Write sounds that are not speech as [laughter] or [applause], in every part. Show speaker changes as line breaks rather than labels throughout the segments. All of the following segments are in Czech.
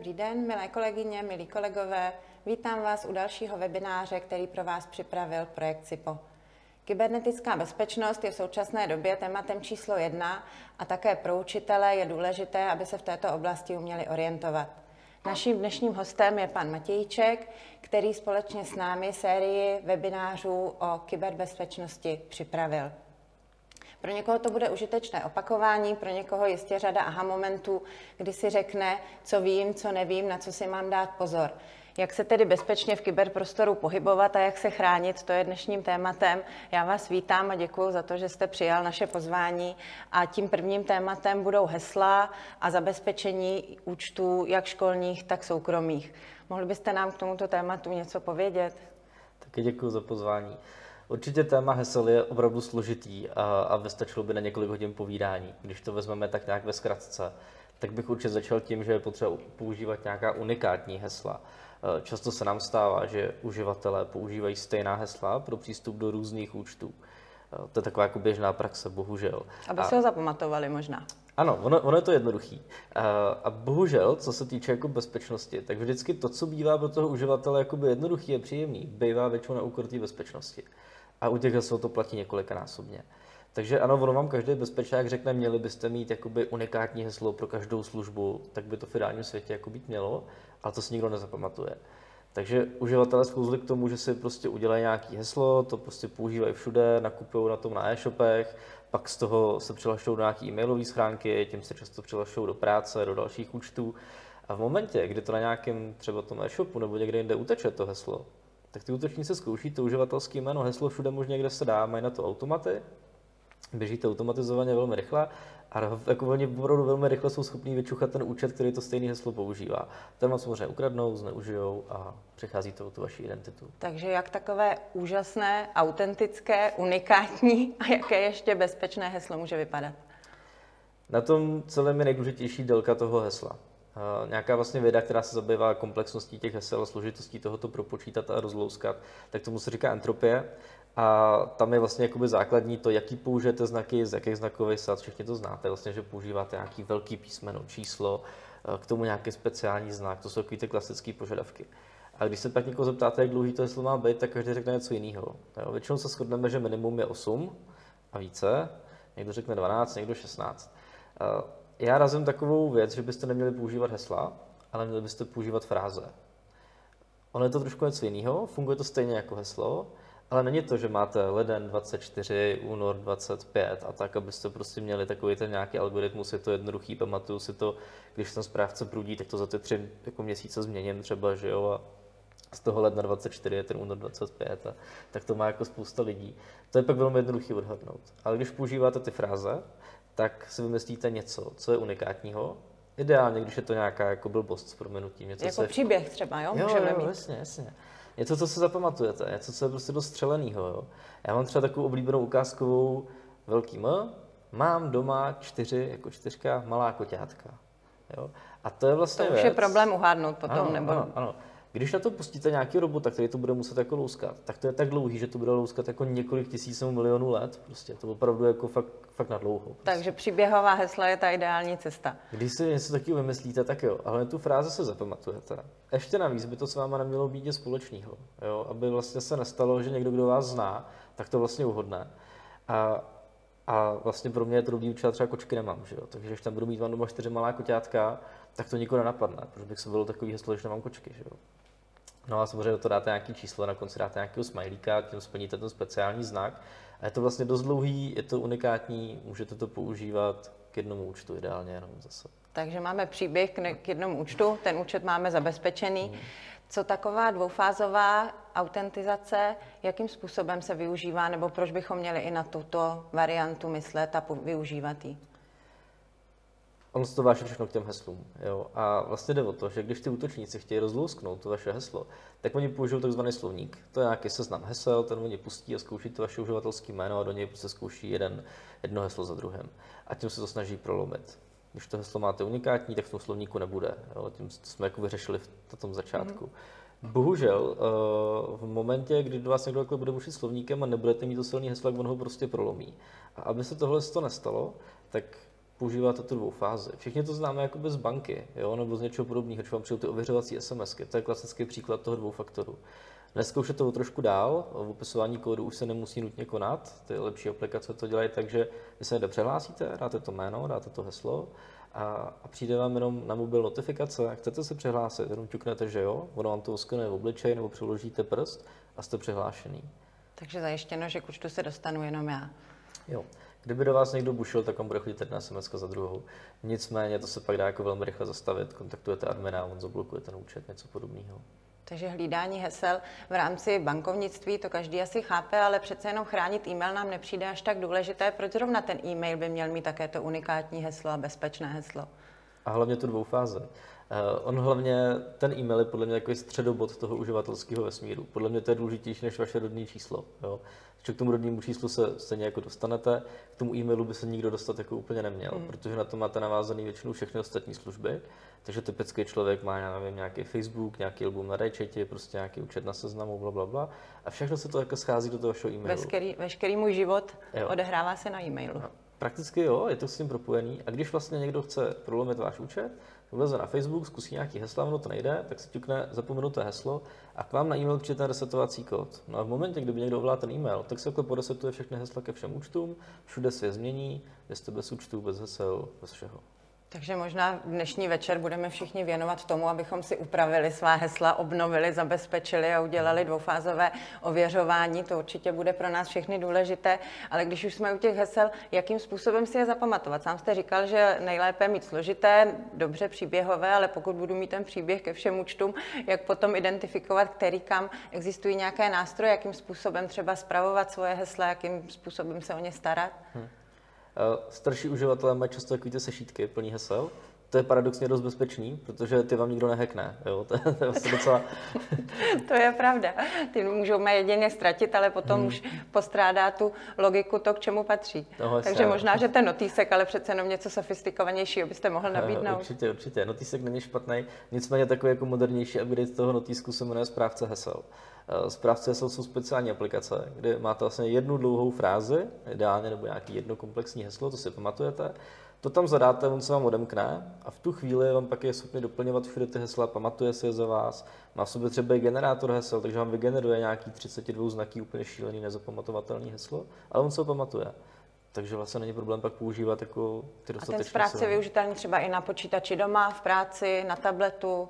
dobrý den, milé kolegyně, milí kolegové. Vítám vás u dalšího webináře, který pro vás připravil projekt CIPO. Kybernetická bezpečnost je v současné době tématem číslo jedna a také pro učitele je důležité, aby se v této oblasti uměli orientovat. Naším dnešním hostem je pan Matějček, který společně s námi sérii webinářů o kyberbezpečnosti připravil. Pro někoho to bude užitečné opakování, pro někoho jistě řada aha momentů, kdy si řekne, co vím, co nevím, na co si mám dát pozor. Jak se tedy bezpečně v kyberprostoru pohybovat a jak se chránit, to je dnešním tématem. Já vás vítám a děkuji za to, že jste přijal naše pozvání. A tím prvním tématem budou hesla a zabezpečení účtů, jak školních, tak soukromých. Mohli byste nám k tomuto tématu něco povědět?
Taky děkuji za pozvání. Určitě téma hesel je opravdu složitý a, a vystačilo by na několik hodin povídání. Když to vezmeme tak nějak ve zkratce, tak bych určitě začal tím, že je potřeba používat nějaká unikátní hesla. E, často se nám stává, že uživatelé používají stejná hesla pro přístup do různých účtů. E, to je taková jako běžná praxe, bohužel.
Aby se ho zapamatovali možná.
Ano, ono, ono je to jednoduchý. A, a bohužel, co se týče jako bezpečnosti, tak vždycky to, co bývá pro toho uživatele jakoby jednoduchý a příjemný, bývá většinou na úkor té bezpečnosti. A u těch hesel to platí několikanásobně. Takže ano, ono vám každý bezpečák řekne, měli byste mít jakoby unikátní heslo pro každou službu, tak by to v ideálním světě jako být mělo, ale to si nikdo nezapamatuje. Takže uživatelé sklouzli k tomu, že si prostě udělají nějaký heslo, to prostě používají všude, nakupují na tom na e-shopech, pak z toho se přihlašují do nějaké e-mailové schránky, tím se často přihlašují do práce, do dalších účtů. A v momentě, kdy to na nějakém třeba tom e-shopu nebo někde jinde uteče to heslo, tak ty útočníci zkouší to uživatelské jméno, heslo všude možně, kde se dá, mají na to automaty, běží to automatizovaně velmi rychle a jako velmi, opravdu velmi rychle jsou schopní vyčuchat ten účet, který to stejné heslo používá. Ten vám samozřejmě ukradnou, zneužijou a přechází to o tu vaši identitu.
Takže jak takové úžasné, autentické, unikátní a jaké ještě bezpečné heslo může vypadat?
Na tom celém je nejdůležitější délka toho hesla. Nějaká vlastně věda, která se zabývá komplexností těch hesel a složitostí tohoto propočítat a rozlouskat, tak tomu se říká entropie. A tam je vlastně jakoby základní to, jaký použijete znaky, z jakých znakových sad, všichni to znáte, vlastně, že používáte nějaký velký písmeno, číslo, eh, k tomu nějaký speciální znak, to jsou takové ty klasické požadavky. A když se pak někoho zeptáte, jak dlouhý to heslo má být, tak každý řekne něco jiného. Většinou se shodneme, že minimum je 8 a více, někdo řekne 12, někdo 16. Já razím takovou věc, že byste neměli používat hesla, ale měli byste používat fráze. Ono je to trošku něco jiného, funguje to stejně jako heslo, ale není to, že máte leden 24, únor 25 a tak, abyste prostě měli takový ten nějaký algoritmus, je to jednoduchý, pamatuju si to, když ten správce prudí, tak to za ty tři jako měsíce změním třeba, že jo, a z toho ledna 24 je ten únor 25, a tak to má jako spousta lidí. To je pak velmi jednoduchý odhadnout. Ale když používáte ty fráze, tak si vymyslíte něco, co je unikátního. Ideálně, když je to nějaká jako blbost s proměnutím.
Něco, jako co je... příběh třeba, jo? Můžeme
jo,
mít.
jasně, jasně. Něco, co se zapamatujete, něco, co je prostě dost střeleného. Jo? Já mám třeba takovou oblíbenou ukázkovou velký M, mám doma čtyři, jako čtyřka, malá koťátka. Jo? A to je vlastně
To už
věc.
je problém uhádnout potom,
ano,
nebo...
Ano, ano. Když na to pustíte nějaký robota, který to bude muset jako louskat, tak to je tak dlouhý, že to bude louskat jako několik tisíc nebo milionů let. Prostě to opravdu jako fakt, fakt na dlouho. Prostě.
Takže příběhová hesla je ta ideální cesta.
Když si něco takového vymyslíte, tak jo, ale tu frázi se zapamatujete. Ještě navíc by to s váma nemělo být nic společného, jo? aby vlastně se nestalo, že někdo, kdo vás zná, tak to vlastně uhodne. A, a vlastně pro mě je to dobrý třeba třeba kočky nemám, že jo? takže když tam budu mít vám doma čtyři malá koťátka, tak to nikoho nenapadne, protože bych se byl takový heslo, že nemám kočky. Že jo? No a samozřejmě toho dáte nějaký číslo, na konci dáte nějakého smajlíka, tím splníte ten speciální znak. A je to vlastně dost dlouhý, je to unikátní, můžete to používat k jednomu účtu ideálně jenom zase.
Takže máme příběh k jednomu účtu, ten účet máme zabezpečený. Hmm. Co taková dvoufázová autentizace, jakým způsobem se využívá, nebo proč bychom měli i na tuto variantu myslet a využívat ji?
On se to váže všechno k těm heslům. Jo? A vlastně jde o to, že když ty útočníci chtějí rozlousknout to vaše heslo, tak oni použijou takzvaný slovník. To je nějaký seznam hesel, ten oni pustí a zkouší to vaše uživatelské jméno a do něj prostě zkouší jeden, jedno heslo za druhým. A tím se to snaží prolomit. Když to heslo máte unikátní, tak v tom slovníku nebude. Jo? Tím jsme jako vyřešili v tom začátku. Mm-hmm. Bohužel, eh, v momentě, kdy do vás někdo takhle bude mušit slovníkem a nebudete mít to silný heslo, tak on ho prostě prolomí. A aby se tohle to nestalo, tak používáte tu dvou fázi. Všichni to známe jako z banky, jo, nebo z něčeho podobného, když vám přijde ty ověřovací SMSky. To je klasický příklad toho dvou faktorů. Dneska už je to trošku dál, v opisování kódu už se nemusí nutně konat, ty lepší aplikace to dělají tak, že vy se někde přehlásíte, dáte to jméno, dáte to heslo a, a přijde vám jenom na mobil notifikace, chcete se přihlásit, jenom ťuknete, že jo, ono vám to oskenuje v obličej nebo přiložíte prst a jste přihlášený.
Takže zajištěno, že k účtu se dostanu jenom já.
Jo. Kdyby do vás někdo bušil, tak vám bude chodit jedna SMS za druhou. Nicméně to se pak dá jako velmi rychle zastavit. Kontaktujete admina, on zablokuje ten účet, něco podobného.
Takže hlídání hesel v rámci bankovnictví, to každý asi chápe, ale přece jenom chránit e-mail nám nepřijde až tak důležité. Proč zrovna ten e-mail by měl mít také to unikátní heslo a bezpečné heslo?
A hlavně tu dvoufáze. Uh, on hlavně, ten e-mail je podle mě jako středobod toho uživatelského vesmíru. Podle mě to je důležitější než vaše rodné číslo. Jo? že k tomu rodnému číslu se stejně jako dostanete, k tomu e-mailu by se nikdo dostat jako úplně neměl, mm. protože na to máte navázaný většinou všechny ostatní služby. Takže typický člověk má, já nevím, nějaký Facebook, nějaký album na rajčeti, prostě nějaký účet na seznamu, bla, bla, bla. A všechno se to jako schází do toho vašeho e-mailu.
Veškerý, veškerý můj život jo. odehrává se na e-mailu. No,
prakticky jo, je to s tím propojený. A když vlastně někdo chce prolomit váš účet, vleze na Facebook, zkusí nějaký hesla, ono to nejde, tak si ťukne zapomenuté heslo a k vám na e-mail přijde ten resetovací kód. No a v momentě, kdyby někdo ovládá ten e-mail, tak se jako poresetuje všechny hesla ke všem účtům, všude se je změní, jste bez účtů, bez hesel, bez všeho.
Takže možná dnešní večer budeme všichni věnovat tomu, abychom si upravili svá hesla, obnovili, zabezpečili a udělali dvoufázové ověřování. To určitě bude pro nás všechny důležité. Ale když už jsme u těch hesel, jakým způsobem si je zapamatovat? Sám jste říkal, že nejlépe mít složité, dobře příběhové, ale pokud budu mít ten příběh ke všem účtům, jak potom identifikovat, který kam existují nějaké nástroje, jakým způsobem třeba spravovat svoje hesla, jakým způsobem se o ně starat? Hmm.
Eh, starší uživatelé mají často takový ty sešítky plný hesel. To je paradoxně dost bezpečný, protože ty vám nikdo nehekne. Jo? To, je, to, je vlastně docela... [laughs]
to je pravda. Ty můžou jedině ztratit, ale potom hmm. už postrádá tu logiku to, k čemu patří. Toho Takže možná, že ten notýsek, ale přece jenom něco sofistikovanějšího byste mohl eh, nabídnout.
Určitě, určitě. Notýsek není špatný. Nicméně takový jako modernější upgrade toho notýsku se jmenuje správce hesel. Eh, správce hesel jsou speciální aplikace, kde máte vlastně jednu dlouhou frázi, ideálně nebo nějaký jedno komplexní heslo, to si pamatujete. To tam zadáte, on se vám odemkne a v tu chvíli vám pak je schopný doplňovat všude ty hesla, pamatuje si je za vás. Má v sobě třeba i generátor hesel, takže vám vygeneruje nějaký 32 znaký úplně šílený, nezapamatovatelný heslo, ale on se ho pamatuje. Takže vlastně není problém pak používat jako ty dostatečné
A ten správce je využitelný třeba i na počítači doma, v práci, na tabletu,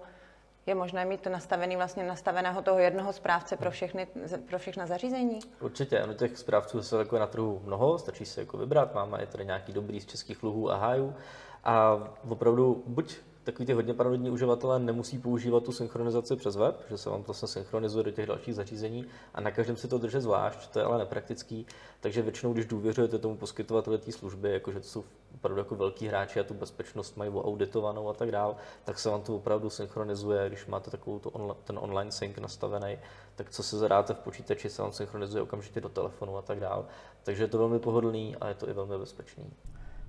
je možné mít to nastavený vlastně nastaveného toho jednoho správce pro, všechny, pro všechna zařízení?
Určitě, ano, těch správců se jako na trhu mnoho, stačí se jako vybrat, máme je tady nějaký dobrý z českých luhů a hájů a opravdu buď takový ty hodně paranoidní uživatelé nemusí používat tu synchronizaci přes web, že se vám to vlastně synchronizuje do těch dalších zařízení a na každém si to držet zvlášť, to je ale nepraktický, takže většinou, když důvěřujete tomu poskytovateli té služby, jakože to jsou opravdu jako velký hráči a tu bezpečnost mají auditovanou a tak dál, tak se vám to opravdu synchronizuje, když máte takovou tu onla, ten online sync nastavený, tak co se zadáte v počítači, se vám synchronizuje okamžitě do telefonu a tak dál. Takže je to velmi pohodlný a je to i velmi bezpečný.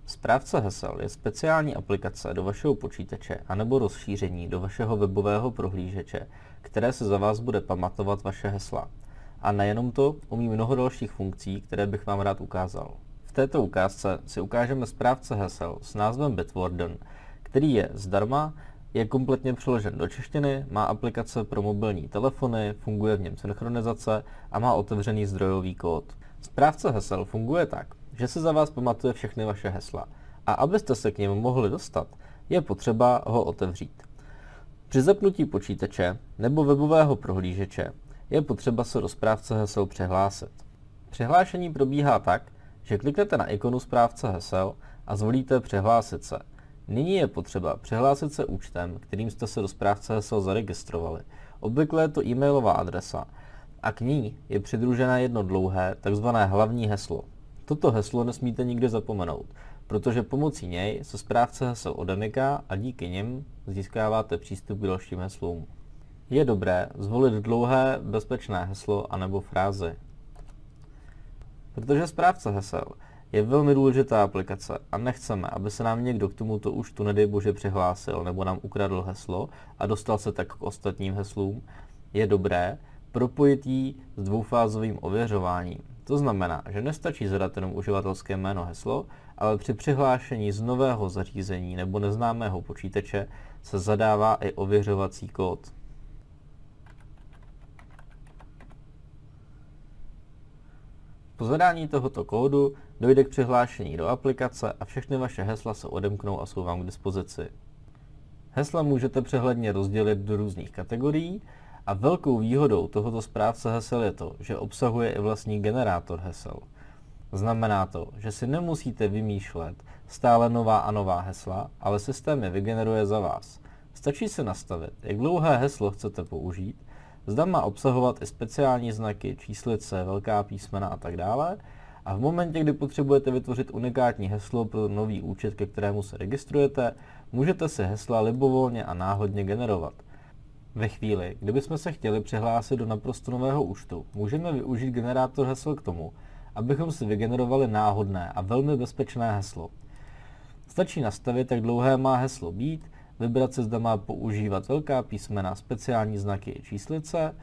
Správce hesel je speciální aplikace do vašeho počítače anebo rozšíření do vašeho webového prohlížeče, které se za vás bude pamatovat vaše hesla. A nejenom to, umí mnoho dalších funkcí, které bych vám rád ukázal. V této ukázce si ukážeme správce hesel s názvem Bitwarden, který je zdarma, je kompletně přeložen do češtiny, má aplikace pro mobilní telefony, funguje v něm synchronizace a má otevřený zdrojový kód. Správce hesel funguje tak, že se za vás pamatuje všechny vaše hesla. A abyste se k němu mohli dostat, je potřeba ho otevřít. Při zapnutí počítače nebo webového prohlížeče je potřeba se do správce hesel přihlásit. Přihlášení probíhá tak, že kliknete na ikonu správce hesel a zvolíte Přihlásit se. Nyní je potřeba přihlásit se účtem, kterým jste se do správce hesel zaregistrovali. Obvykle je to e-mailová adresa a k ní je přidružené jedno dlouhé, takzvané hlavní heslo. Toto heslo nesmíte nikdy zapomenout, protože pomocí něj se správce hesel odemyká a díky nim získáváte přístup k dalším heslům. Je dobré zvolit dlouhé bezpečné heslo anebo frázi. Protože správce hesel je velmi důležitá aplikace a nechceme, aby se nám někdo k tomuto účtu nedej bože přihlásil nebo nám ukradl heslo a dostal se tak k ostatním heslům, je dobré propojit ji s dvoufázovým ověřováním. To znamená, že nestačí zadat jenom uživatelské jméno heslo, ale při přihlášení z nového zařízení nebo neznámého počítače se zadává i ověřovací kód. Po zadání tohoto kódu dojde k přihlášení do aplikace a všechny vaše hesla se odemknou a jsou vám k dispozici. Hesla můžete přehledně rozdělit do různých kategorií a velkou výhodou tohoto správce hesel je to, že obsahuje i vlastní generátor hesel. Znamená to, že si nemusíte vymýšlet stále nová a nová hesla, ale systém je vygeneruje za vás. Stačí se nastavit, jak dlouhé heslo chcete použít, zda má obsahovat i speciální znaky, číslice, velká písmena a tak dále, a v momentě, kdy potřebujete vytvořit unikátní heslo pro nový účet, ke kterému se registrujete, můžete si hesla libovolně a náhodně generovat. Ve chvíli, kdybychom se chtěli přihlásit do naprosto nového účtu, můžeme využít generátor hesel k tomu, abychom si vygenerovali náhodné a velmi bezpečné heslo. Stačí nastavit, jak dlouhé má heslo být, vybrat si, zda má používat velká písmena, speciální znaky i číslice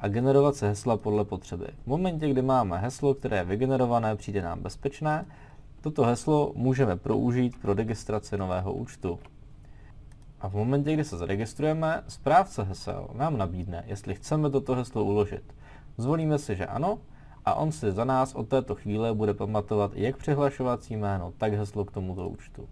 a generovat se hesla podle potřeby. V momentě, kdy máme heslo, které je vygenerované, přijde nám bezpečné, toto heslo můžeme proužít pro registraci nového účtu. A v momentě, kdy se zaregistrujeme, správce hesel nám nabídne, jestli chceme toto heslo uložit. Zvolíme si, že ano, a on si za nás od této chvíle bude pamatovat jak přihlašovací jméno, tak heslo k tomuto účtu.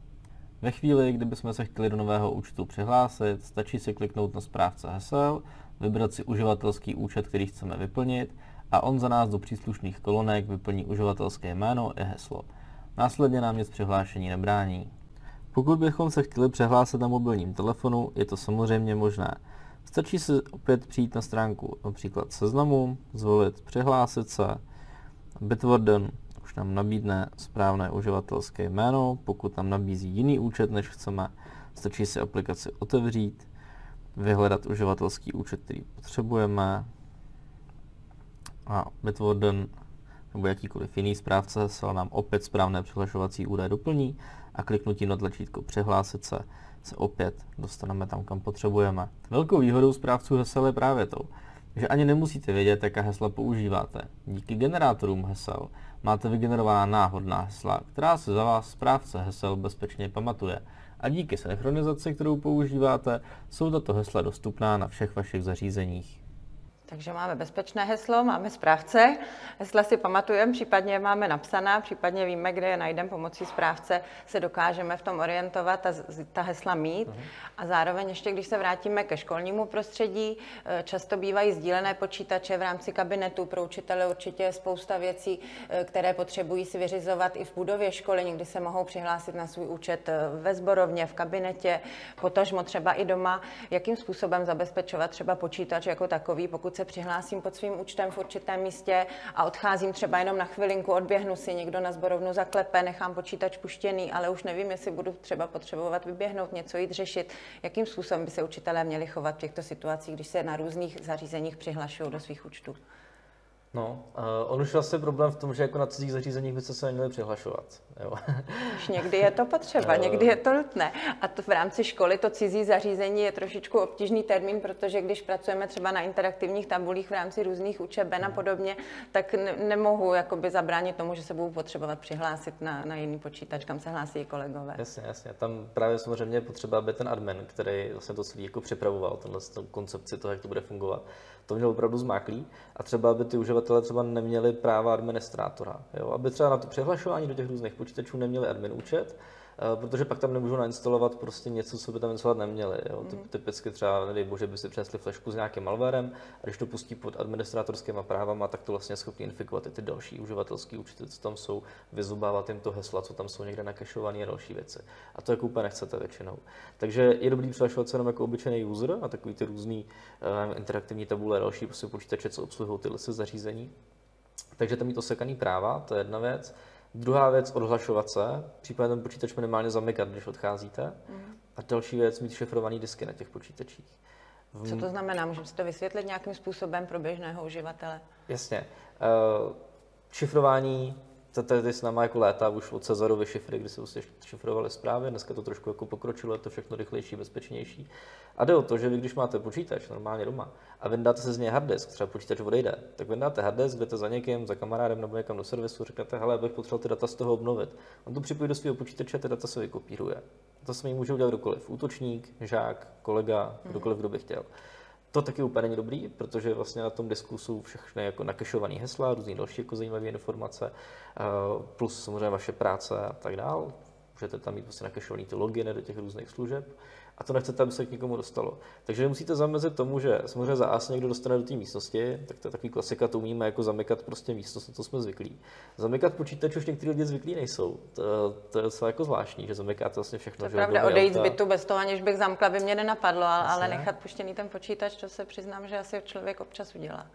Ve chvíli, kdybychom se chtěli do nového účtu přihlásit, stačí si kliknout na správce hesel, vybrat si uživatelský účet, který chceme vyplnit a on za nás do příslušných kolonek vyplní uživatelské jméno i heslo. Následně nám nic přihlášení nebrání. Pokud bychom se chtěli přihlásit na mobilním telefonu, je to samozřejmě možné. Stačí si opět přijít na stránku například seznamu, zvolit přihlásit se, Bitwarden už nám nabídne správné uživatelské jméno, pokud nám nabízí jiný účet, než chceme, stačí si aplikaci otevřít, vyhledat uživatelský účet, který potřebujeme. A Bitwarden nebo jakýkoliv jiný správce se nám opět správné přihlašovací údaje doplní a kliknutím na tlačítko přihlásit se se opět dostaneme tam, kam potřebujeme. Velkou výhodou správců hesel je právě to, že ani nemusíte vědět, jaká hesla používáte. Díky generátorům hesel máte vygenerovaná náhodná hesla, která se za vás správce hesel bezpečně pamatuje. A díky synchronizaci, kterou používáte, jsou tato hesla dostupná na všech vašich zařízeních.
Takže máme bezpečné heslo, máme správce, hesla si pamatujeme, případně je máme napsaná, případně víme, kde je najdeme pomocí správce, se dokážeme v tom orientovat a ta hesla mít. Uh-huh. A zároveň ještě, když se vrátíme ke školnímu prostředí, eh, často bývají sdílené počítače v rámci kabinetu. Pro učitele určitě je spousta věcí, eh, které potřebují si vyřizovat i v budově školy. Někdy se mohou přihlásit na svůj účet eh, ve zborovně, v kabinetě, potažmo třeba i doma. Jakým způsobem zabezpečovat třeba počítač jako takový, pokud se přihlásím pod svým účtem v určitém místě a odcházím třeba jenom na chvilinku, odběhnu si, někdo na zborovnu zaklepe, nechám počítač puštěný, ale už nevím, jestli budu třeba potřebovat vyběhnout, něco jít řešit. Jakým způsobem by se učitelé měli chovat v těchto situacích, když se na různých zařízeních přihlašují do svých účtů?
No, uh, on už vlastně problém v tom, že jako na cizích zařízeních byste se neměli přihlašovat. Jo.
Už někdy je to potřeba, uh, někdy je to nutné. A to v rámci školy to cizí zařízení je trošičku obtížný termín, protože když pracujeme třeba na interaktivních tabulích v rámci různých učeben a hmm. podobně, tak ne- nemohu jakoby zabránit tomu, že se budu potřebovat přihlásit na, na jiný počítač, kam se hlásí kolegové.
Jasně, jasně. Tam právě samozřejmě je potřeba, aby ten admin, který vlastně to celý jako připravoval, tenhle koncepci toho, jak to bude fungovat, to měl opravdu zmáklý a třeba aby ty uživatelé třeba neměli práva administrátora, jo? aby třeba na to přihlašování do těch různých počítačů neměli admin účet, protože pak tam nemůžu nainstalovat prostě něco, co by tam instalovat neměli. Jo. Mm. Typicky třeba, nedej bože, by si přinesli flešku s nějakým malwarem a když to pustí pod administrátorskými právama, tak to vlastně schopný infikovat i ty další uživatelské účty, co tam jsou, vyzubávat jim to hesla, co tam jsou někde nakešované a další věci. A to jako úplně nechcete většinou. Takže je dobrý přihlašovat se jenom jako obyčejný user a takový ty různý uh, interaktivní tabule a další prostě počítače, co obsluhují tyhle zařízení. Takže tam mít osekaný práva, to je jedna věc. Druhá věc, odhlašovat se, případně ten počítač minimálně zamykat, když odcházíte. Mm. A další věc, mít šifrovaný disky na těch počítačích.
Co to znamená? Můžeme si to vysvětlit nějakým způsobem pro běžného uživatele?
Jasně. Uh, šifrování to tady s náma jako léta už od Cezarovy šifry, kdy se prostě šifrovaly zprávy, dneska to trošku jako pokročilo, je to všechno rychlejší, bezpečnější. A jde o to, že vy, když máte počítač normálně doma a vyndáte se z něj harddisk, třeba počítač odejde, tak vyndáte harddisk, jdete za někým, za kamarádem nebo někam do servisu, říkáte, hele, bych potřeboval ty data z toho obnovit. On to připojí do svého počítače, ty data se vykopíruje. To se mi může udělat kdokoliv. Útočník, žák, kolega, kdokoliv, kdo by chtěl. To taky úplně není dobrý, protože vlastně na tom disku jsou všechny jako nakešované hesla, různé další jako zajímavé informace, eh, plus samozřejmě vaše práce a tak dál. Můžete tam mít prostě nakešovaný ty loginy do těch různých služeb a to nechcete, aby se k někomu dostalo. Takže musíte zamezit tomu, že samozřejmě za A se někdo dostane do té místnosti, tak to je takový klasika, to umíme jako zamykat prostě místnost, to jsme zvyklí. Zamykat počítač už někteří lidi zvyklí nejsou. To, to je docela jako zvláštní, že zamykáte vlastně všechno.
To je pravda, odejít z bytu bez toho, aniž bych zamkla, by mě nenapadlo, ale, ale nechat puštěný ten počítač, to se přiznám, že asi člověk občas udělá.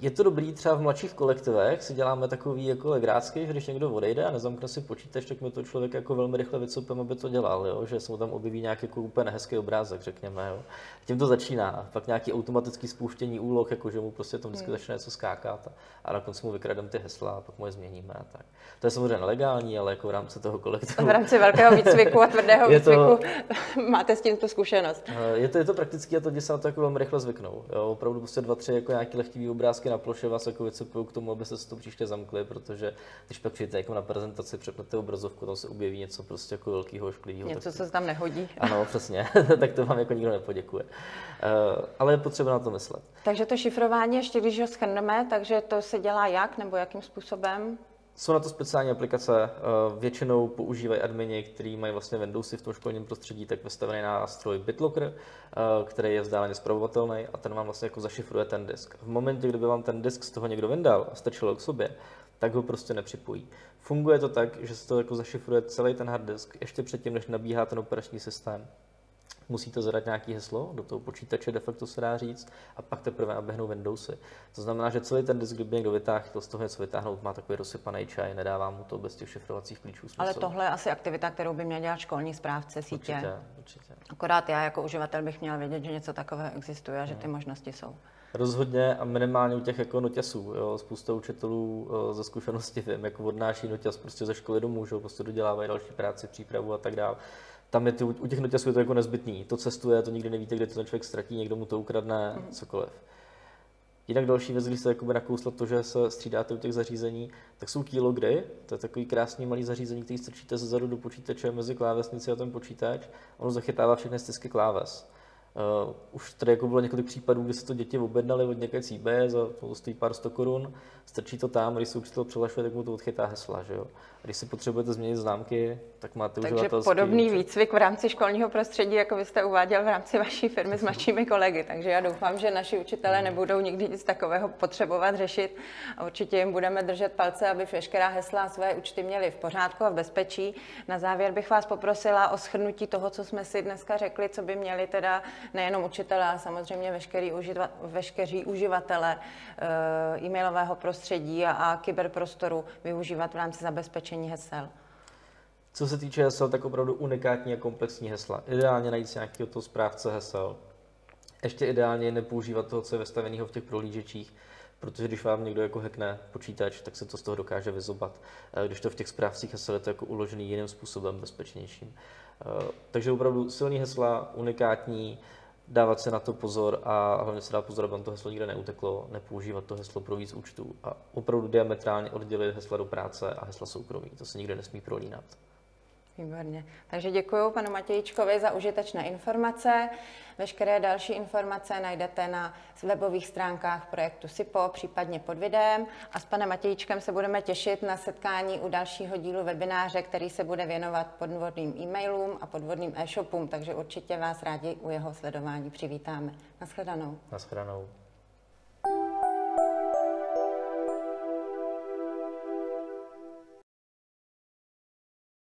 Je to dobrý třeba v mladších kolektivech, si děláme takový jako legrácky, že když někdo odejde a nezamkne si počítač, tak mi to člověk jako velmi rychle vycupem, aby to dělal, jo? že se mu tam objeví nějaký jako úplně hezký obrázek, řekněme. Jo? Tím to začíná. Pak nějaký automatický spouštění úloh, jako že mu prostě to vždycky hmm. začne něco skákat a, a na konci mu vykrademe ty hesla a pak mu je změníme a tak. To je samozřejmě nelegální, ale jako v rámci toho kolektivu.
V rámci velkého výcviku a tvrdého [laughs] výcviku to, [laughs] máte s tím tu zkušenost.
Eh, je to, je to prakticky a to se na to jako velmi rychle zvyknou. Jo? Opravdu prostě dva, tři jako nějaký lehtivý obrázky na ploše vás jako vycepují k tomu, aby se to příště zamkli, protože když pak přijete jako na prezentaci, přepnete obrazovku, tam se objeví něco prostě jako velkého šklivého.
Něco, co se tam nehodí.
Ano, přesně, [laughs] tak to vám jako nikdo nepoděkuje. Uh, ale je potřeba na to myslet.
Takže to šifrování, ještě když ho schrneme, takže to se dělá jak nebo jakým způsobem?
Jsou na to speciální aplikace, eh, většinou používají admini, kteří mají vlastně Windowsy v tom školním prostředí, tak vystavený nástroj BitLocker, eh, který je vzdáleně zpravovatelný a ten vám vlastně jako zašifruje ten disk. V momentě, kdyby vám ten disk z toho někdo vyndal a stačilo k sobě, tak ho prostě nepřipojí. Funguje to tak, že se to jako zašifruje celý ten hard disk ještě předtím, než nabíhá ten operační systém musíte zadat nějaký heslo do toho počítače, de facto se dá říct, a pak teprve naběhnou Windowsy. To znamená, že celý ten disk, kdyby někdo vytáhl, to z toho něco vytáhnout, má takový rozsypaný čaj, nedává mu to bez těch šifrovacích klíčů smysl.
Ale tohle je asi aktivita, kterou by měl dělat školní správce sítě.
Určitě, určitě.
Akorát já jako uživatel bych měl vědět, že něco takového existuje a že ty hmm. možnosti jsou.
Rozhodně a minimálně u těch jako noťasů. Jo. Spousta učitelů eh, ze zkušenosti vím, jako odnáší noťas prostě ze školy domů, že prostě dodělávají další práci, přípravu a tak dále tam je to, u těch noťasů je to jako nezbytný. To cestuje, to nikdy nevíte, kde to ten člověk ztratí, někdo mu to ukradne, mm. cokoliv. Jinak další věc, když se jakoby nakousla to, že se střídáte u těch zařízení, tak jsou keylogry, to je takový krásný malý zařízení, který strčíte zezadu do počítače mezi klávesnici a ten počítač. Ono zachytává všechny stisky kláves. Uh, už tady jako bylo několik případů, kdy se to děti objednali od nějaké CB, za to stojí pár sto korun, strčí to tam, když se učitel přihlašuje, tak mu to odchytá hesla. Že jo? A když si potřebujete změnit známky, tak máte
Takže
uživatelský...
podobný výcvik v rámci školního prostředí, jako vy jste uváděl v rámci vaší firmy s mladšími kolegy. Takže já doufám, že naši učitelé hmm. nebudou nikdy nic takového potřebovat řešit. A určitě jim budeme držet palce, aby veškerá hesla a své účty měli v pořádku a v bezpečí. Na závěr bych vás poprosila o shrnutí toho, co jsme si dneska řekli, co by měli teda nejenom učitelé, ale samozřejmě veškerý, uživa, veškeří uživatelé e, e-mailového prostředí a, a kyberprostoru využívat v rámci zabezpečení hesel.
Co se týče hesel, tak opravdu unikátní a komplexní hesla. Ideálně najít si nějakého toho správce hesel. Ještě ideálně nepoužívat toho, co je vestaveného v těch prohlížečích, protože když vám někdo jako hackne počítač, tak se to z toho dokáže vyzobat. Když to v těch správcích hesel je to jako uložený jiným způsobem, bezpečnějším. Takže opravdu silný hesla, unikátní, dávat se na to pozor a hlavně se dá pozor, aby vám to heslo nikde neuteklo, nepoužívat to heslo pro víc účtů a opravdu diametrálně oddělit hesla do práce a hesla soukromí. To se nikde nesmí prolínat.
Výborně. Takže děkuji panu Matějčkovi za užitečné informace. Veškeré další informace najdete na webových stránkách projektu SIPO, případně pod videem. A s panem Matějčkem se budeme těšit na setkání u dalšího dílu webináře, který se bude věnovat podvodným e-mailům a podvodným e-shopům, takže určitě vás rádi u jeho sledování přivítáme. Naschledanou.
Naschledanou.